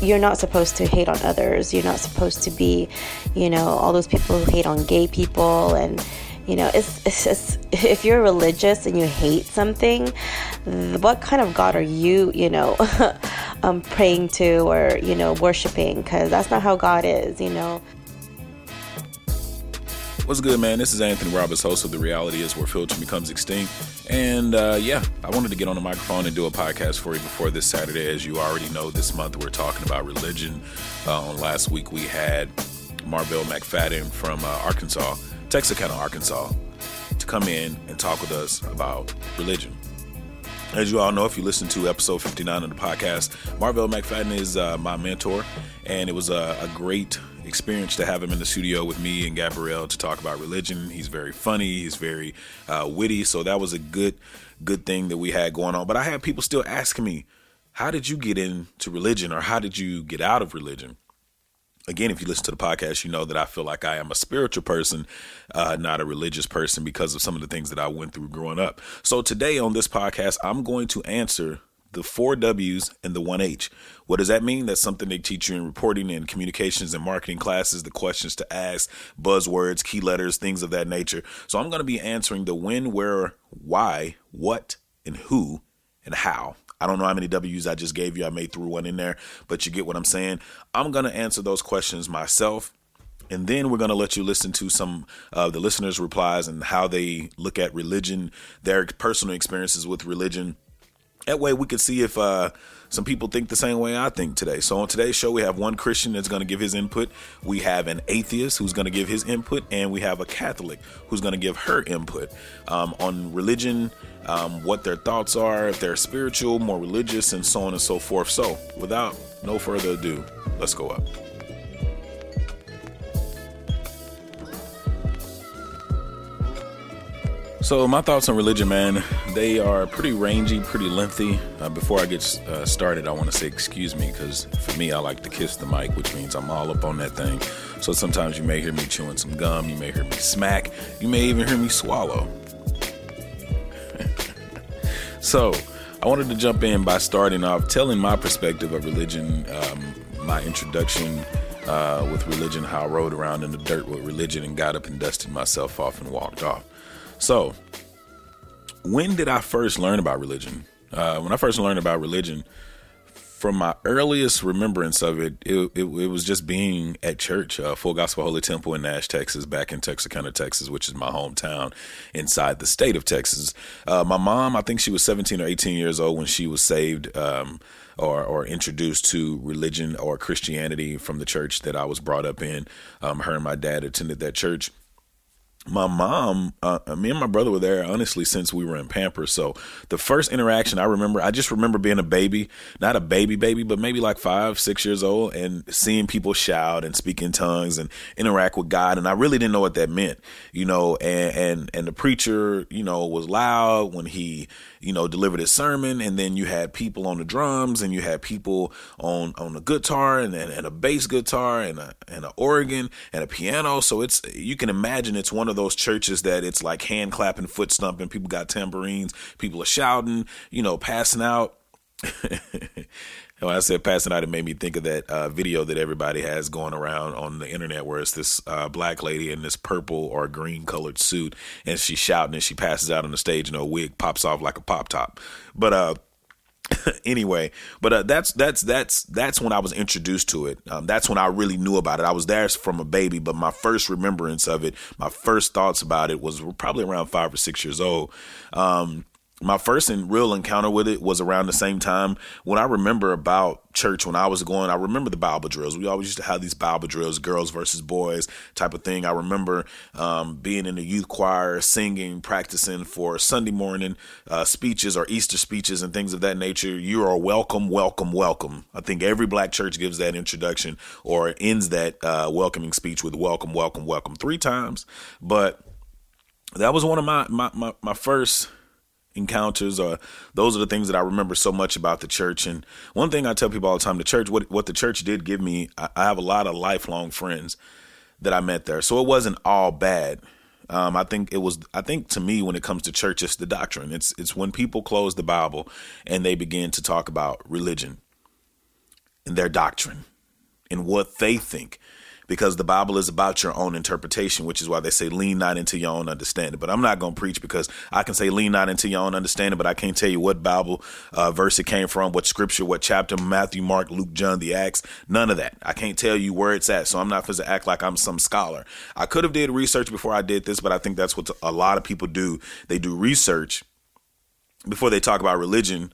You're not supposed to hate on others. You're not supposed to be, you know, all those people who hate on gay people. And you know it's, it's if you're religious and you hate something what kind of god are you you know um, praying to or you know worshiping? Because that's not how god is you know What's good, man? This is Anthony Roberts, host of The Reality is Where Filter Becomes Extinct. And uh, yeah, I wanted to get on the microphone and do a podcast for you before this Saturday. As you already know, this month we're talking about religion. Uh, on last week, we had Marvell McFadden from uh, Arkansas, Texarkana, Arkansas, to come in and talk with us about religion. As you all know, if you listen to episode 59 of the podcast, Marvell McFadden is uh, my mentor, and it was a, a great experience to have him in the studio with me and Gabrielle to talk about religion. He's very funny, he's very uh, witty, so that was a good good thing that we had going on. But I had people still asking me, "How did you get into religion, or how did you get out of religion?" Again, if you listen to the podcast, you know that I feel like I am a spiritual person, uh, not a religious person, because of some of the things that I went through growing up. So today on this podcast, I'm going to answer the four W's and the one H. What does that mean? That's something they teach you in reporting and communications and marketing classes, the questions to ask, buzzwords, key letters, things of that nature. So I'm going to be answering the when, where, why, what, and who, and how. I don't know how many W's I just gave you. I may threw one in there, but you get what I'm saying. I'm going to answer those questions myself. And then we're going to let you listen to some of the listeners' replies and how they look at religion, their personal experiences with religion that way we could see if uh, some people think the same way I think today. So on today's show, we have one Christian that's going to give his input. We have an atheist who's going to give his input, and we have a Catholic who's going to give her input um, on religion, um, what their thoughts are, if they're spiritual, more religious, and so on and so forth. So without no further ado, let's go up. So my thoughts on religion, man, they are pretty rangy, pretty lengthy. Uh, before I get uh, started, I want to say excuse me because for me, I like to kiss the mic, which means I'm all up on that thing. So sometimes you may hear me chewing some gum, you may hear me smack, you may even hear me swallow. so I wanted to jump in by starting off telling my perspective of religion, um, my introduction uh, with religion, how I rode around in the dirt with religion and got up and dusted myself off and walked off. So, when did I first learn about religion? Uh, when I first learned about religion, from my earliest remembrance of it, it, it, it was just being at church, uh, Full Gospel Holy Temple in Nash, Texas, back in Texarkana, Texas, which is my hometown inside the state of Texas. Uh, my mom, I think she was 17 or 18 years old when she was saved um, or, or introduced to religion or Christianity from the church that I was brought up in. Um, her and my dad attended that church my mom, uh, me and my brother were there honestly since we were in Pampers. So the first interaction I remember, I just remember being a baby, not a baby baby, but maybe like five, six years old, and seeing people shout and speak in tongues and interact with God. And I really didn't know what that meant, you know. And and and the preacher, you know, was loud when he you know, delivered his sermon, and then you had people on the drums, and you had people on on the guitar, and and, and a bass guitar, and a and an organ, and a piano. So it's you can imagine it's one of those churches that it's like hand clapping, foot stomping. People got tambourines, people are shouting, you know, passing out. when I said passing out, it made me think of that uh, video that everybody has going around on the internet where it's this uh, black lady in this purple or green colored suit and she's shouting and she passes out on the stage and her wig pops off like a pop top. But uh, anyway, but uh, that's that's that's that's when I was introduced to it. Um, that's when I really knew about it. I was there from a baby, but my first remembrance of it, my first thoughts about it was probably around five or six years old. Um, my first and real encounter with it was around the same time when I remember about church when I was going. I remember the Bible drills. We always used to have these Bible drills, girls versus boys type of thing. I remember um, being in the youth choir, singing, practicing for Sunday morning uh, speeches or Easter speeches and things of that nature. You are welcome, welcome, welcome. I think every black church gives that introduction or ends that uh, welcoming speech with welcome, welcome, welcome three times. But that was one of my my, my, my first encounters or those are the things that I remember so much about the church. And one thing I tell people all the time, the church, what, what the church did give me, I, I have a lot of lifelong friends that I met there. So it wasn't all bad. Um, I think it was. I think to me, when it comes to church, it's the doctrine. It's it's when people close the Bible and they begin to talk about religion and their doctrine and what they think because the Bible is about your own interpretation, which is why they say lean not into your own understanding. But I'm not going to preach because I can say lean not into your own understanding, but I can't tell you what Bible uh, verse it came from, what scripture, what chapter, Matthew, Mark, Luke, John, the Acts, none of that. I can't tell you where it's at, so I'm not supposed to act like I'm some scholar. I could have did research before I did this, but I think that's what a lot of people do. They do research before they talk about religion,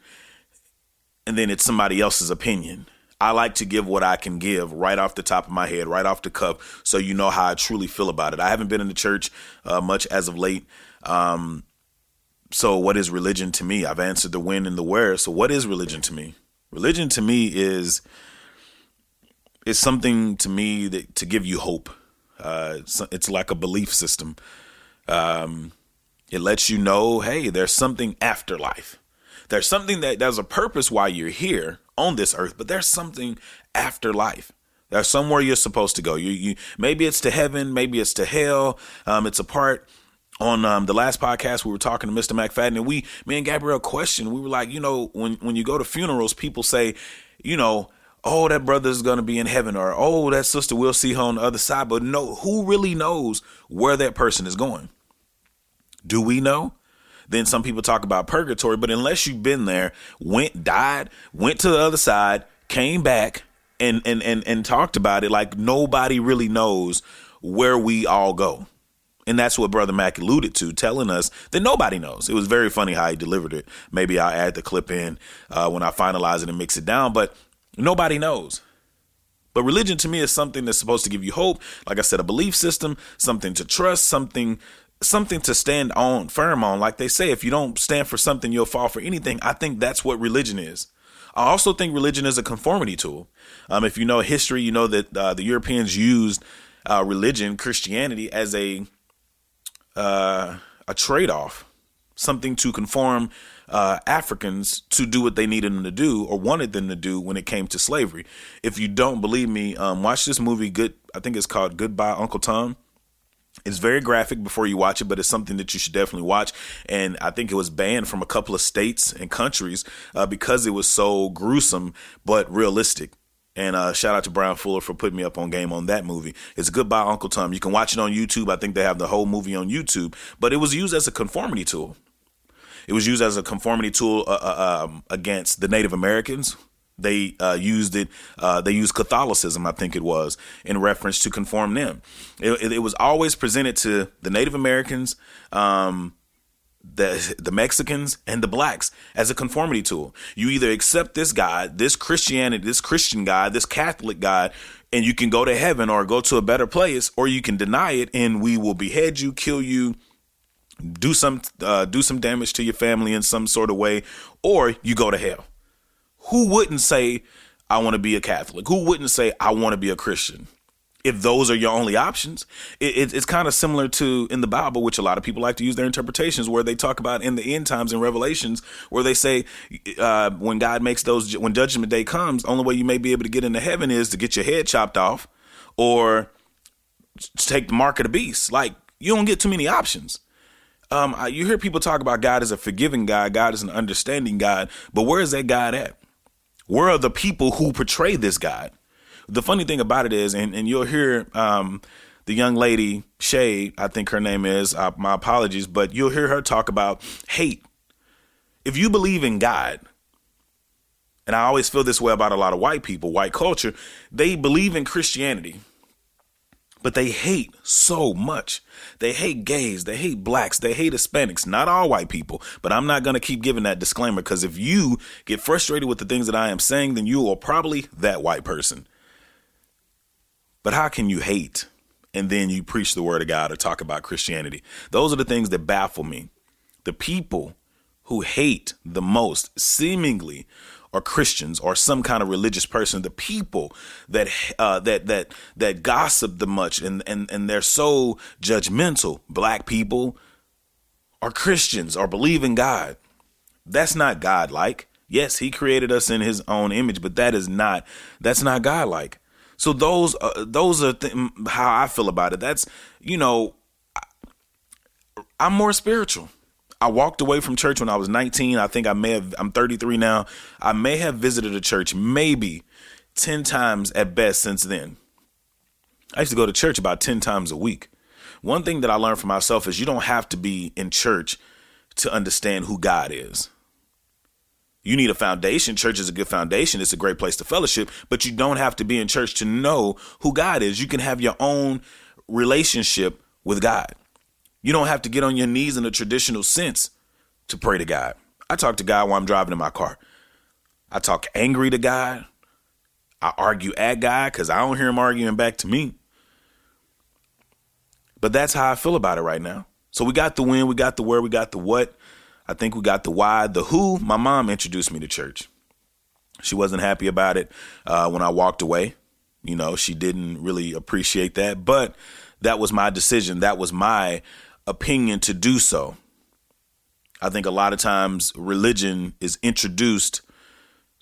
and then it's somebody else's opinion I like to give what I can give right off the top of my head, right off the cuff, so you know how I truly feel about it. I haven't been in the church uh, much as of late. Um, so, what is religion to me? I've answered the when and the where. So, what is religion to me? Religion to me is is something to me that to give you hope. Uh, it's, it's, like a belief system. Um, it lets you know, hey, there's something after life. There's something that there's a purpose why you're here on this earth, but there's something after life. There's somewhere you're supposed to go. You, you maybe it's to heaven, maybe it's to hell. Um, it's a part on um, the last podcast we were talking to Mr. McFadden, and we, me and Gabrielle questioned. We were like, you know, when when you go to funerals, people say, you know, oh, that brother's gonna be in heaven, or oh, that sister will see her on the other side. But no, who really knows where that person is going? Do we know? Then some people talk about purgatory, but unless you've been there, went, died, went to the other side, came back, and and and and talked about it, like nobody really knows where we all go. And that's what Brother Mac alluded to, telling us that nobody knows. It was very funny how he delivered it. Maybe I'll add the clip in uh, when I finalize it and mix it down, but nobody knows. But religion to me is something that's supposed to give you hope. Like I said, a belief system, something to trust, something something to stand on firm on. Like they say, if you don't stand for something, you'll fall for anything. I think that's what religion is. I also think religion is a conformity tool. Um, if you know history, you know that uh, the Europeans used uh, religion, Christianity, as a uh, a trade off, something to conform uh, Africans to do what they needed them to do or wanted them to do when it came to slavery. If you don't believe me, um, watch this movie. Good, I think it's called Goodbye Uncle Tom. It's very graphic before you watch it, but it's something that you should definitely watch. And I think it was banned from a couple of states and countries uh, because it was so gruesome but realistic. And uh, shout out to Brian Fuller for putting me up on game on that movie. It's Goodbye Uncle Tom. You can watch it on YouTube. I think they have the whole movie on YouTube. But it was used as a conformity tool. It was used as a conformity tool uh, uh um, against the Native Americans they uh, used it. Uh, they used Catholicism, I think it was, in reference to conform them. It, it, was always presented to the Native Americans, um, the the Mexicans, and the blacks as a conformity tool. You either accept this God, this Christianity, this Christian God, this Catholic God, and you can go to heaven or go to a better place, or you can deny it, and we will behead you, kill you, do some uh, do some damage to your family in some sort of way, or you go to hell who wouldn't say, I want to be a Catholic? Who wouldn't say, I want to be a Christian? If those are your only options, it, it, it's kind of similar to in the Bible, which a lot of people like to use their interpretations, where they talk about in the end times in Revelations, where they say uh, when God makes those, when Judgment Day comes, only way you may be able to get into heaven is to get your head chopped off, or take the mark of the beast. Like you don't get too many options. Um, you hear people talk about God as a forgiving God, God is an understanding God, but where is that God at? Where are the people who portray this God? The funny thing about it is, and, and you'll hear um, the young lady, Shay, I think her name is, uh, my apologies, but you'll hear her talk about hate. If you believe in God, and I always feel this way about a lot of white people, white culture, they believe in Christianity. But they hate so much. They hate gays. They hate blacks. They hate Hispanics. Not all white people. But I'm not going to keep giving that disclaimer because if you get frustrated with the things that I am saying, then you are probably that white person. But how can you hate and then you preach the word of God or talk about Christianity? Those are the things that baffle me. The people who hate the most, seemingly, are Christians or some kind of religious person. The people that uh, that that that gossip the much and and and they're so judgmental. Black people are Christians or believe in God. That's not God like. Yes, He created us in His own image, but that is not that's not God like. So those uh, those are th- how I feel about it. That's you know, I'm more spiritual. I walked away from church when I was 19. I think I may have, I'm 33 now. I may have visited a church maybe 10 times at best since then. I used to go to church about 10 times a week. One thing that I learned for myself is you don't have to be in church to understand who God is. You need a foundation. Church is a good foundation. It's a great place to fellowship, but you don't have to be in church to know who God is. You can have your own relationship with God. You don't have to get on your knees in a traditional sense to pray to God. I talk to God while I'm driving in my car. I talk angry to God. I argue at God because I don't hear him arguing back to me. But that's how I feel about it right now. So we got the when, we got the where, we got the what. I think we got the why, the who. My mom introduced me to church. She wasn't happy about it uh, when I walked away. You know, she didn't really appreciate that, but that was my decision. That was my opinion to do so. I think a lot of times religion is introduced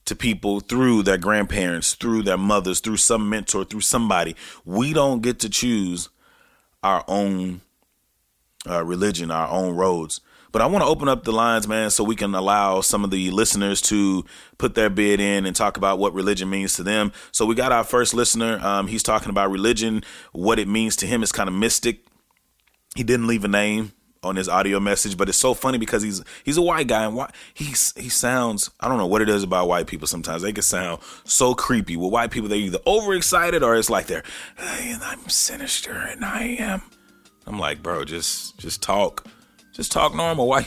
to people through their grandparents, through their mothers, through some mentor, through somebody. We don't get to choose our own uh, religion, our own roads. But I want to open up the lines, man, so we can allow some of the listeners to put their bid in and talk about what religion means to them. So we got our first listener. Um, he's talking about religion, what it means to him It's kind of mystic he didn't leave a name on his audio message, but it's so funny because he's he's a white guy and why he's he sounds I don't know what it is about white people. Sometimes they can sound so creepy. With white people, they're either overexcited or it's like they're hey, I'm sinister and I am. I'm like, bro, just just talk, just talk normal. Why?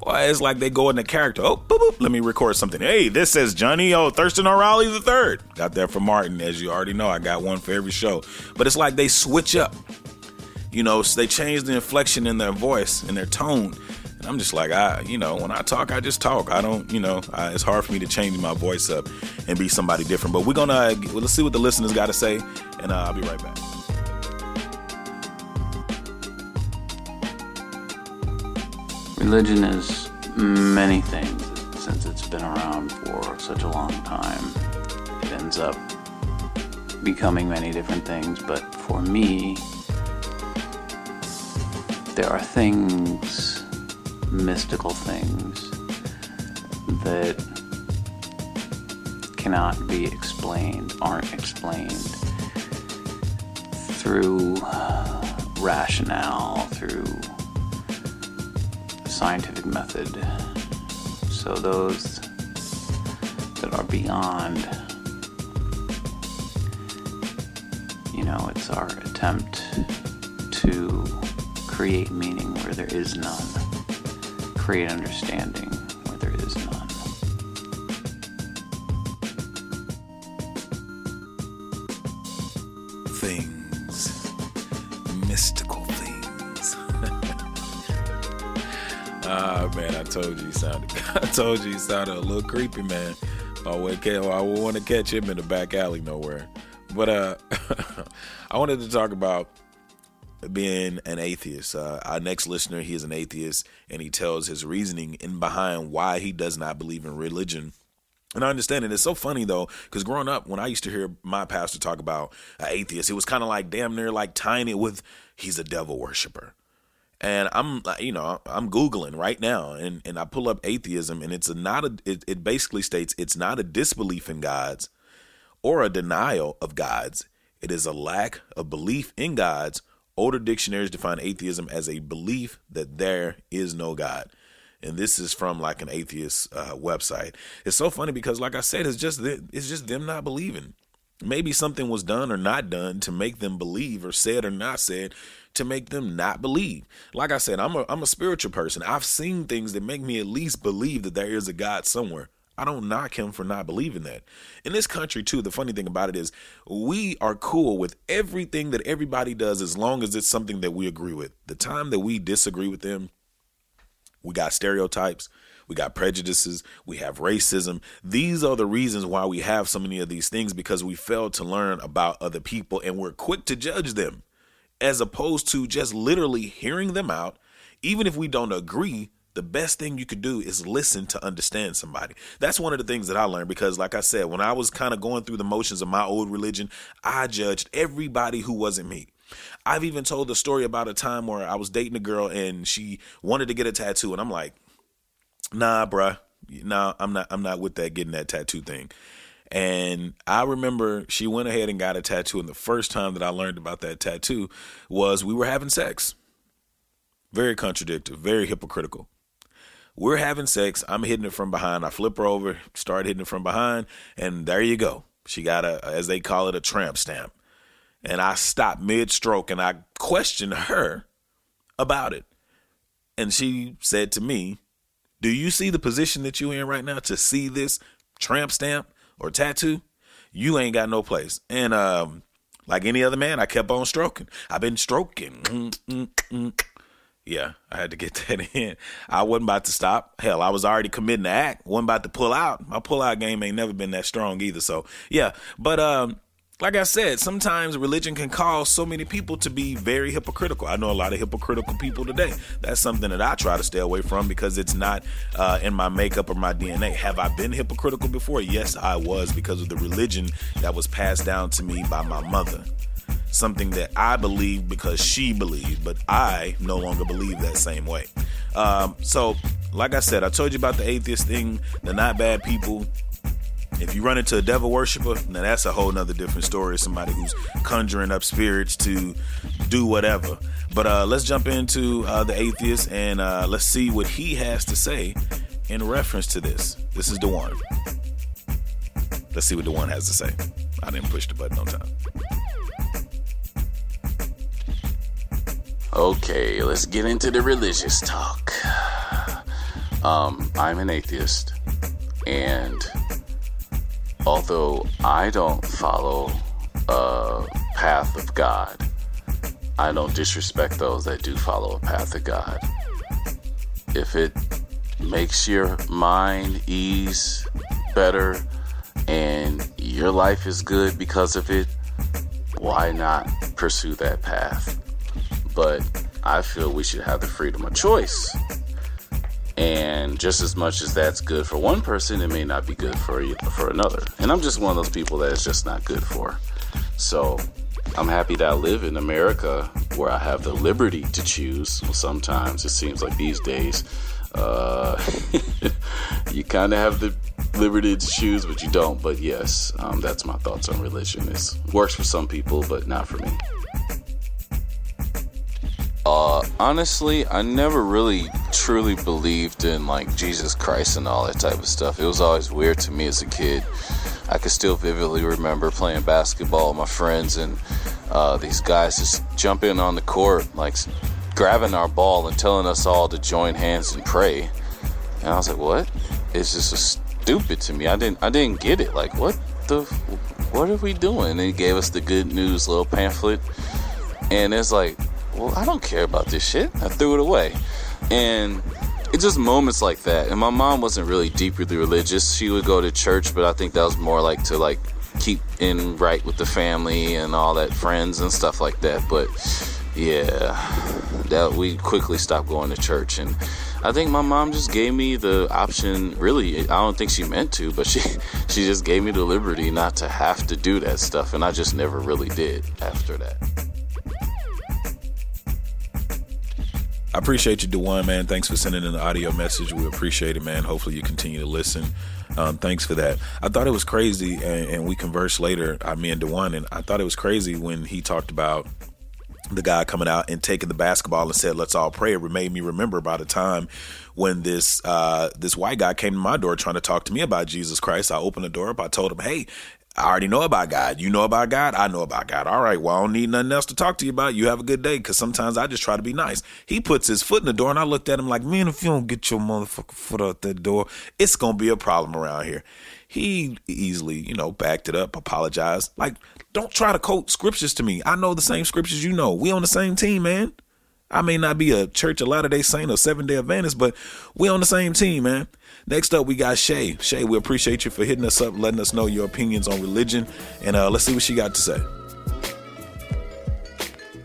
Why it's like they go into character. Oh, boop, boop, let me record something. Hey, this says Johnny Oh Thurston O'Reilly the third. Got that from Martin, as you already know. I got one for every show. But it's like they switch up you know, they change the inflection in their voice and their tone. And I'm just like, I, you know, when I talk, I just talk. I don't, you know, I, it's hard for me to change my voice up and be somebody different. But we're gonna uh, let's see what the listeners got to say, and uh, I'll be right back. Religion is many things since it's been around for such a long time. It ends up becoming many different things, but for me, there are things, mystical things, that cannot be explained, aren't explained through rationale, through scientific method. So those that are beyond, you know, it's our attempt to create meaning where there is none, create understanding where there is none. Things, mystical things. ah, man, I told you he sounded. I told you he sounded a little creepy, man. I would, I would want to catch him in the back alley nowhere. But uh, I wanted to talk about being an atheist. Uh, our next listener, he is an atheist, and he tells his reasoning in behind why he does not believe in religion. And I understand it. It's so funny though, because growing up, when I used to hear my pastor talk about an atheist, it was kind of like damn near like tying it with he's a devil worshiper. And I'm, you know, I'm googling right now, and and I pull up atheism, and it's a not a. It, it basically states it's not a disbelief in gods, or a denial of gods. It is a lack of belief in gods Older dictionaries define atheism as a belief that there is no God. And this is from like an atheist uh, website. It's so funny because, like I said, it's just it's just them not believing. Maybe something was done or not done to make them believe, or said or not said to make them not believe. Like I said, I'm a I'm a spiritual person. I've seen things that make me at least believe that there is a God somewhere. I don't knock him for not believing that. In this country, too, the funny thing about it is we are cool with everything that everybody does as long as it's something that we agree with. The time that we disagree with them, we got stereotypes, we got prejudices, we have racism. These are the reasons why we have so many of these things because we fail to learn about other people and we're quick to judge them as opposed to just literally hearing them out. Even if we don't agree, the best thing you could do is listen to understand somebody. That's one of the things that I learned because, like I said, when I was kind of going through the motions of my old religion, I judged everybody who wasn't me. I've even told the story about a time where I was dating a girl and she wanted to get a tattoo, and I'm like, nah, bruh, nah, I'm not, I'm not with that getting that tattoo thing. And I remember she went ahead and got a tattoo, and the first time that I learned about that tattoo was we were having sex. Very contradictory, very hypocritical. We're having sex. I'm hitting it from behind. I flip her over, start hitting it from behind, and there you go. She got a, as they call it, a tramp stamp. And I stopped mid stroke and I questioned her about it. And she said to me, Do you see the position that you're in right now to see this tramp stamp or tattoo? You ain't got no place. And um, like any other man, I kept on stroking. I've been stroking. Mm, mm, mm, Yeah, I had to get that in. I wasn't about to stop. Hell, I was already committing the act. wasn't about to pull out. My pull out game ain't never been that strong either. So yeah, but um, like I said, sometimes religion can cause so many people to be very hypocritical. I know a lot of hypocritical people today. That's something that I try to stay away from because it's not uh, in my makeup or my DNA. Have I been hypocritical before? Yes, I was because of the religion that was passed down to me by my mother something that I believe because she believed, but I no longer believe that same way. Um, so, like I said, I told you about the atheist thing, the not bad people. If you run into a devil worshiper, now that's a whole nother different story. Somebody who's conjuring up spirits to do whatever. But uh, let's jump into uh, the atheist and uh, let's see what he has to say in reference to this. This is Dewan. Let's see what Dewan has to say. I didn't push the button on time. Okay, let's get into the religious talk. Um, I'm an atheist, and although I don't follow a path of God, I don't disrespect those that do follow a path of God. If it makes your mind ease better and your life is good because of it, why not pursue that path? But I feel we should have the freedom of choice. And just as much as that's good for one person, it may not be good for for another. And I'm just one of those people that it's just not good for. So I'm happy that I live in America where I have the liberty to choose. Well, sometimes it seems like these days uh, you kind of have the liberty to choose, but you don't. But yes, um, that's my thoughts on religion. It works for some people, but not for me. Honestly, I never really truly believed in like Jesus Christ and all that type of stuff. It was always weird to me as a kid. I can still vividly remember playing basketball with my friends and uh, these guys just jumping on the court, like grabbing our ball and telling us all to join hands and pray. And I was like, "What?" It's just stupid to me. I didn't, I didn't get it. Like, what the, what are we doing? And he gave us the good news little pamphlet, and it's like, well, I don't care about this shit. I threw it away. And it's just moments like that. And my mom wasn't really deeply religious. She would go to church, but I think that was more like to like keep in right with the family and all that friends and stuff like that. But yeah, that we quickly stopped going to church and I think my mom just gave me the option really I don't think she meant to but she she just gave me the liberty not to have to do that stuff and I just never really did after that. I appreciate you, Dewan, man. Thanks for sending in the audio message. We appreciate it, man. Hopefully, you continue to listen. Um, thanks for that. I thought it was crazy, and, and we conversed later, I, me and Dewan, and I thought it was crazy when he talked about the guy coming out and taking the basketball and said, "Let's all pray." It made me remember about a time when this uh, this white guy came to my door trying to talk to me about Jesus Christ. I opened the door up. I told him, "Hey, I already know about God. You know about God. I know about God. All right. Well, I don't need nothing else to talk to you about. You have a good day. Cause sometimes I just try to be nice. He puts his foot in the door and I looked at him like, man, if you don't get your motherfucking foot out that door, it's going to be a problem around here. He easily, you know, backed it up, apologized. Like, don't try to quote scriptures to me. I know the same scriptures you know. We on the same team, man. I may not be a Church of Latter Day Saint or Seven Day Adventist, but we on the same team, man. Next up, we got Shay. Shay, we appreciate you for hitting us up, letting us know your opinions on religion, and uh, let's see what she got to say.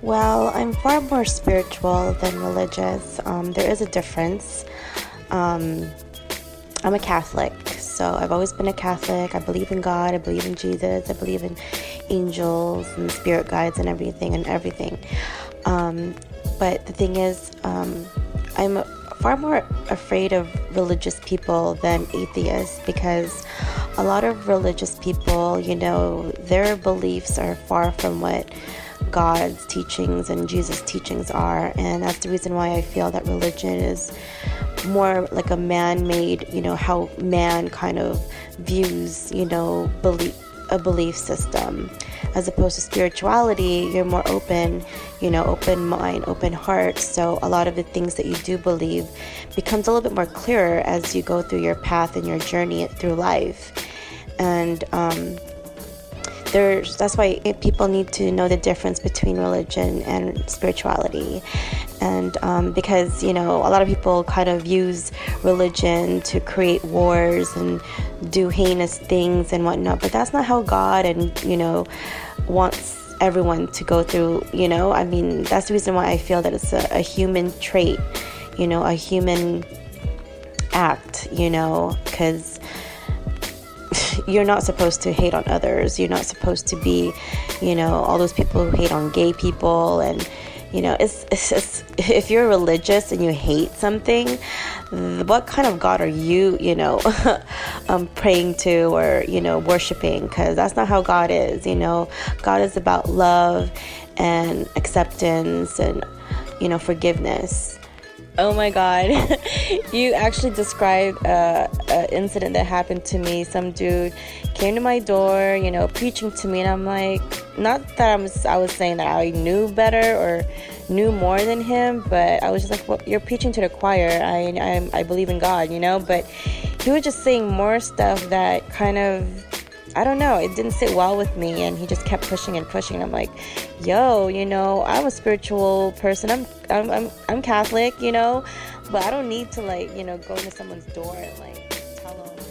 Well, I'm far more spiritual than religious. Um, there is a difference. Um, I'm a Catholic, so I've always been a Catholic. I believe in God, I believe in Jesus, I believe in angels and spirit guides and everything and everything. Um, but the thing is, um, I'm far more afraid of religious people than atheists because a lot of religious people, you know, their beliefs are far from what God's teachings and Jesus' teachings are. And that's the reason why I feel that religion is more like a man made, you know, how man kind of views, you know, belief a belief system as opposed to spirituality you're more open you know open mind open heart. So a lot of the things that you do believe becomes a little bit more clearer as you go through your path and your journey through life. And um, there's that's why people need to know the difference between religion and spirituality. And um, because you know a lot of people kind of use religion to create wars and do heinous things and whatnot but that's not how god and you know wants everyone to go through you know? I mean that's the reason why i feel that it's a, a human trait you know a human act you know? Because you're not supposed to hate on others. You're not supposed to be, you know, all those people who hate on gay people and you know, it's, it's if you're religious and you hate something, what kind of God are you, you know, um, praying to or, you know, worshiping? Because that's not how God is, you know. God is about love and acceptance and, you know, forgiveness. Oh my God. you actually described uh, an incident that happened to me. Some dude came to my door, you know, preaching to me, and I'm like, not that I was, I was saying that I knew better or knew more than him, but I was just like, well, you're preaching to the choir. I, I, I believe in God, you know? But he was just saying more stuff that kind of I don't know, it didn't sit well with me and he just kept pushing and pushing. I'm like, yo, you know, I'm a spiritual person. I'm I'm I'm, I'm Catholic, you know, but I don't need to like, you know, go into someone's door and like tell them.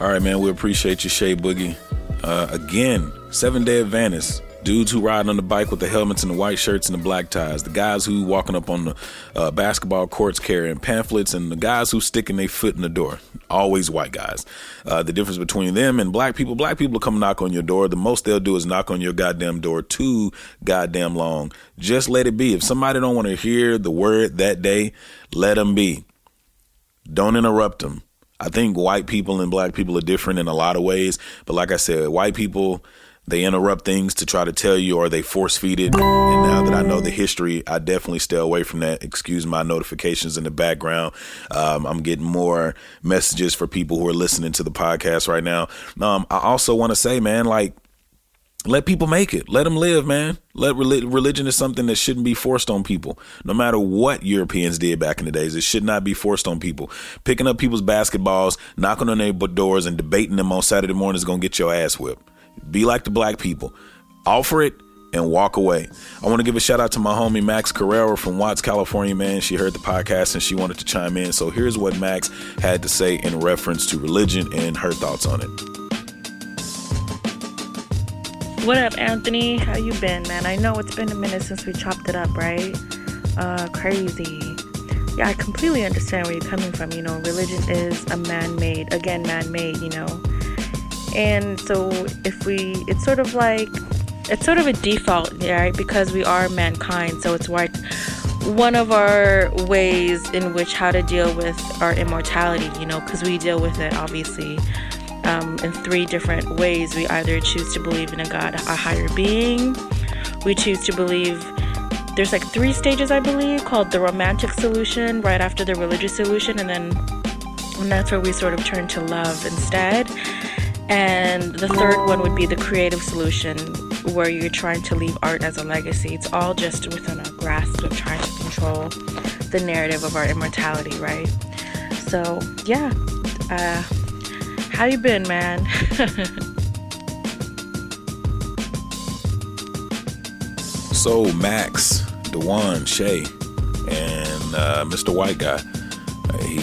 All right, man, we appreciate you, Shay Boogie. Uh, again, seven day Adventist. Dudes who riding on the bike with the helmets and the white shirts and the black ties. The guys who walking up on the uh, basketball courts carrying pamphlets, and the guys who sticking their foot in the door. Always white guys. Uh, the difference between them and black people: black people come knock on your door. The most they'll do is knock on your goddamn door too goddamn long. Just let it be. If somebody don't want to hear the word that day, let them be. Don't interrupt them. I think white people and black people are different in a lot of ways, but like I said, white people they interrupt things to try to tell you or they force feed it. And now that I know the history, I definitely stay away from that. Excuse my notifications in the background. Um, I'm getting more messages for people who are listening to the podcast right now. Um, I also want to say, man, like, let people make it. Let them live, man. Let religion is something that shouldn't be forced on people. No matter what Europeans did back in the days, it should not be forced on people. Picking up people's basketballs, knocking on their doors, and debating them on Saturday morning is gonna get your ass whipped. Be like the black people. Offer it and walk away. I want to give a shout out to my homie Max Carrera from Watts, California, man. She heard the podcast and she wanted to chime in. So here's what Max had to say in reference to religion and her thoughts on it. What up, Anthony? How you been, man? I know it's been a minute since we chopped it up, right? Uh, crazy. Yeah, I completely understand where you're coming from. You know, religion is a man-made, again, man-made. You know, and so if we it's sort of like it's sort of a default right? Because we are mankind so it's like one of our ways in which how to deal with our immortality you know because we deal with it obviously um, in three different ways. We either choose to believe in a god a higher being. We choose to believe there's like three stages i believe called the romantic solution right after the religious solution and then And that's where we sort of turn to love instead. And the third one would be the creative solution, where you're trying to leave art as a legacy. It's all just within our grasp of trying to control the narrative of our immortality, right? So, yeah. Uh, how you been, man? so, Max, Dewan, Shay, and uh, Mr. White Guy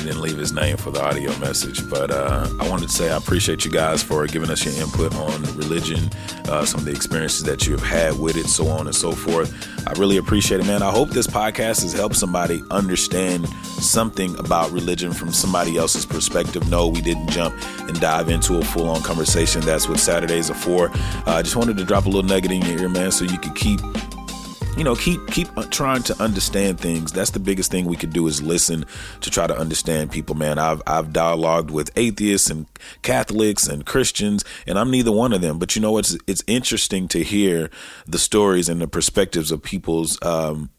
didn't leave his name for the audio message, but uh, I wanted to say I appreciate you guys for giving us your input on religion, uh, some of the experiences that you have had with it, so on and so forth. I really appreciate it, man. I hope this podcast has helped somebody understand something about religion from somebody else's perspective. No, we didn't jump and dive into a full on conversation. That's what Saturdays are for. Uh, I just wanted to drop a little nugget in your ear, man, so you could keep you know keep keep trying to understand things. That's the biggest thing we could do is listen to try to understand people man. I've i've dialogued with atheists and catholics and christians and i'm neither one of them. But you know it's it's interesting to hear the stories and the perspectives of people's um,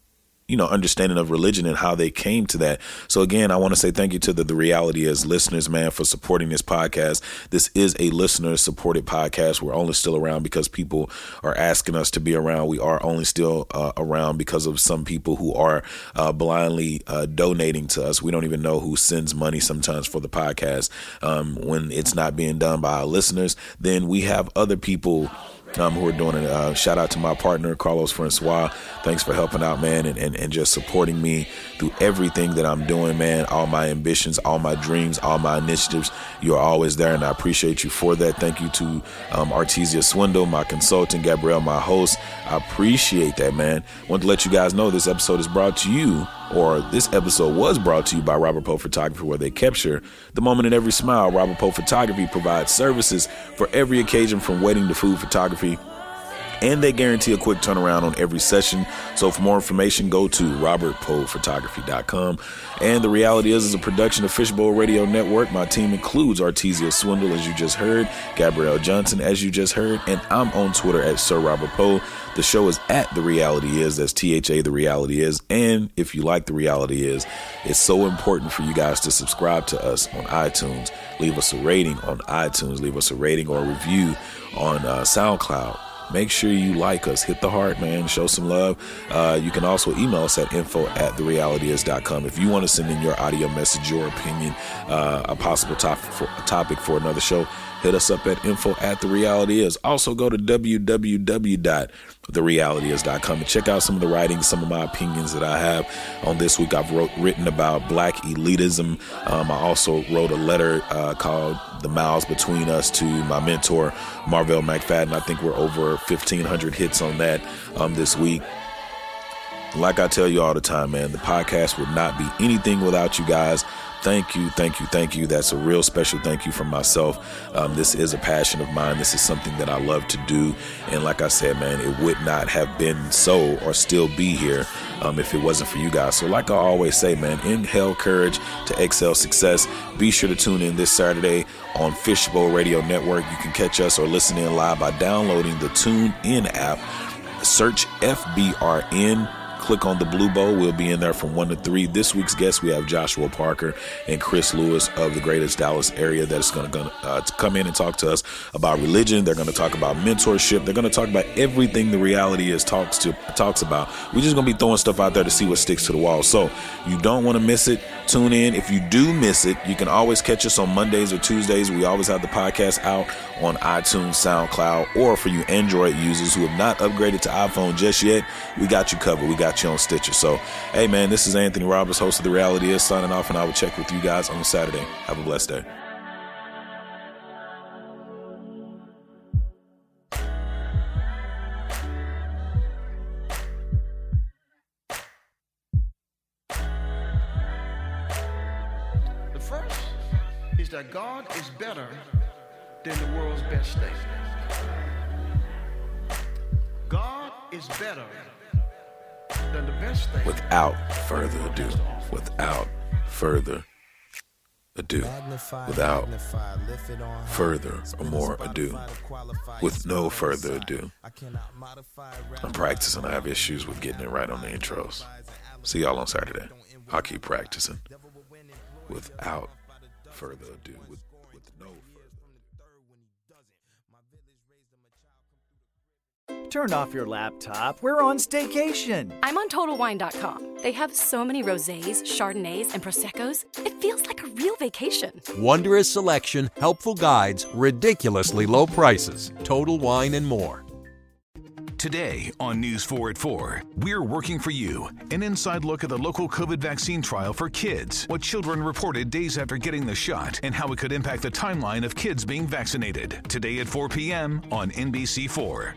you know understanding of religion and how they came to that. So again i want to say thank you to the, the reality as listeners man for supporting this podcast. This is a listener supported podcast. We're only still around because people are asking us to be around. We are only still uh, around because of some people who are uh, blindly uh, donating to us. We don't even know who sends money sometimes for the podcast. Um, when it's not being done by our listeners then we have other people um, who are doing it. Uh, shout out to my partner, Carlos Francois. Thanks for helping out, man, and, and, and just supporting me through everything that I'm doing, man. All my ambitions, all my dreams, all my initiatives. You're always there, and I appreciate you for that. Thank you to um, Artesia Swindle, my consultant, Gabrielle, my host. I appreciate that, man. Want to let you guys know this episode is brought to you or this episode was brought to you by Robert Poe Photography, where they capture the moment in every smile. Robert Poe Photography provides services for every occasion from wedding to food photography and they guarantee a quick turnaround on every session. So for more information, go to robertpoephotography.com. And the reality is, is a production of Fishbowl Radio Network. My team includes Artesia Swindle, as you just heard, Gabrielle Johnson, as you just heard, and I'm on Twitter at Sir Robert Poe. The show is at The Reality Is, that's T H A The Reality Is. And if you like The Reality Is, it's so important for you guys to subscribe to us on iTunes, leave us a rating on iTunes, leave us a rating or a review on uh, SoundCloud make sure you like us. Hit the heart, man. Show some love. Uh, you can also email us at info at therealityis.com if you want to send in your audio message, your opinion, uh, a possible topic for, topic for another show. Hit us up at info at the reality is. Also go to www.therealityis.com and check out some of the writings, some of my opinions that I have on this week. I've wrote, written about black elitism. Um, I also wrote a letter uh, called The Miles Between Us to my mentor, Marvell McFadden. I think we're over 1,500 hits on that um, this week. Like I tell you all the time, man, the podcast would not be anything without you guys. Thank you, thank you, thank you. That's a real special thank you from myself. Um, this is a passion of mine. This is something that I love to do. And like I said, man, it would not have been so or still be here um, if it wasn't for you guys. So, like I always say, man, inhale courage to excel success. Be sure to tune in this Saturday on Fishbowl Radio Network. You can catch us or listen in live by downloading the Tune In app. Search FBRN click on the Blue bow. We'll be in there from 1 to 3. This week's guests, we have Joshua Parker and Chris Lewis of the greatest Dallas area that's going to uh, come in and talk to us about religion. They're going to talk about mentorship. They're going to talk about everything the reality is talks to talks about. We're just going to be throwing stuff out there to see what sticks to the wall. So you don't want to miss it. Tune in. If you do miss it, you can always catch us on Mondays or Tuesdays. We always have the podcast out on iTunes, SoundCloud, or for you Android users who have not upgraded to iPhone just yet, we got you covered. We got you on Stitcher. So, hey, man, this is Anthony Roberts, host of The Reality Is, signing off, and I will check with you guys on Saturday. Have a blessed day. World's thing. God is better than the best thing. Without further ado, without further ado, without further or more ado, with no further ado. I'm practicing. I have issues with getting it right on the intros. See y'all on Saturday. I'll keep practicing. Without further ado, with, with no Turn off your laptop. We're on staycation. I'm on TotalWine.com. They have so many rosés, chardonnays, and proseccos. It feels like a real vacation. Wondrous selection, helpful guides, ridiculously low prices. Total Wine and more. Today on News 4 at 4, we're working for you. An inside look at the local COVID vaccine trial for kids, what children reported days after getting the shot, and how it could impact the timeline of kids being vaccinated. Today at 4 p.m. on NBC4.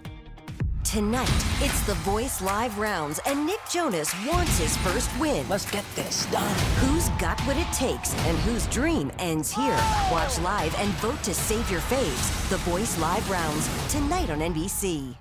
Tonight, it's the Voice Live rounds, and Nick Jonas wants his first win. Let's get this done. Who's got what it takes, and whose dream ends here? Watch live and vote to save your faves. The Voice Live rounds, tonight on NBC.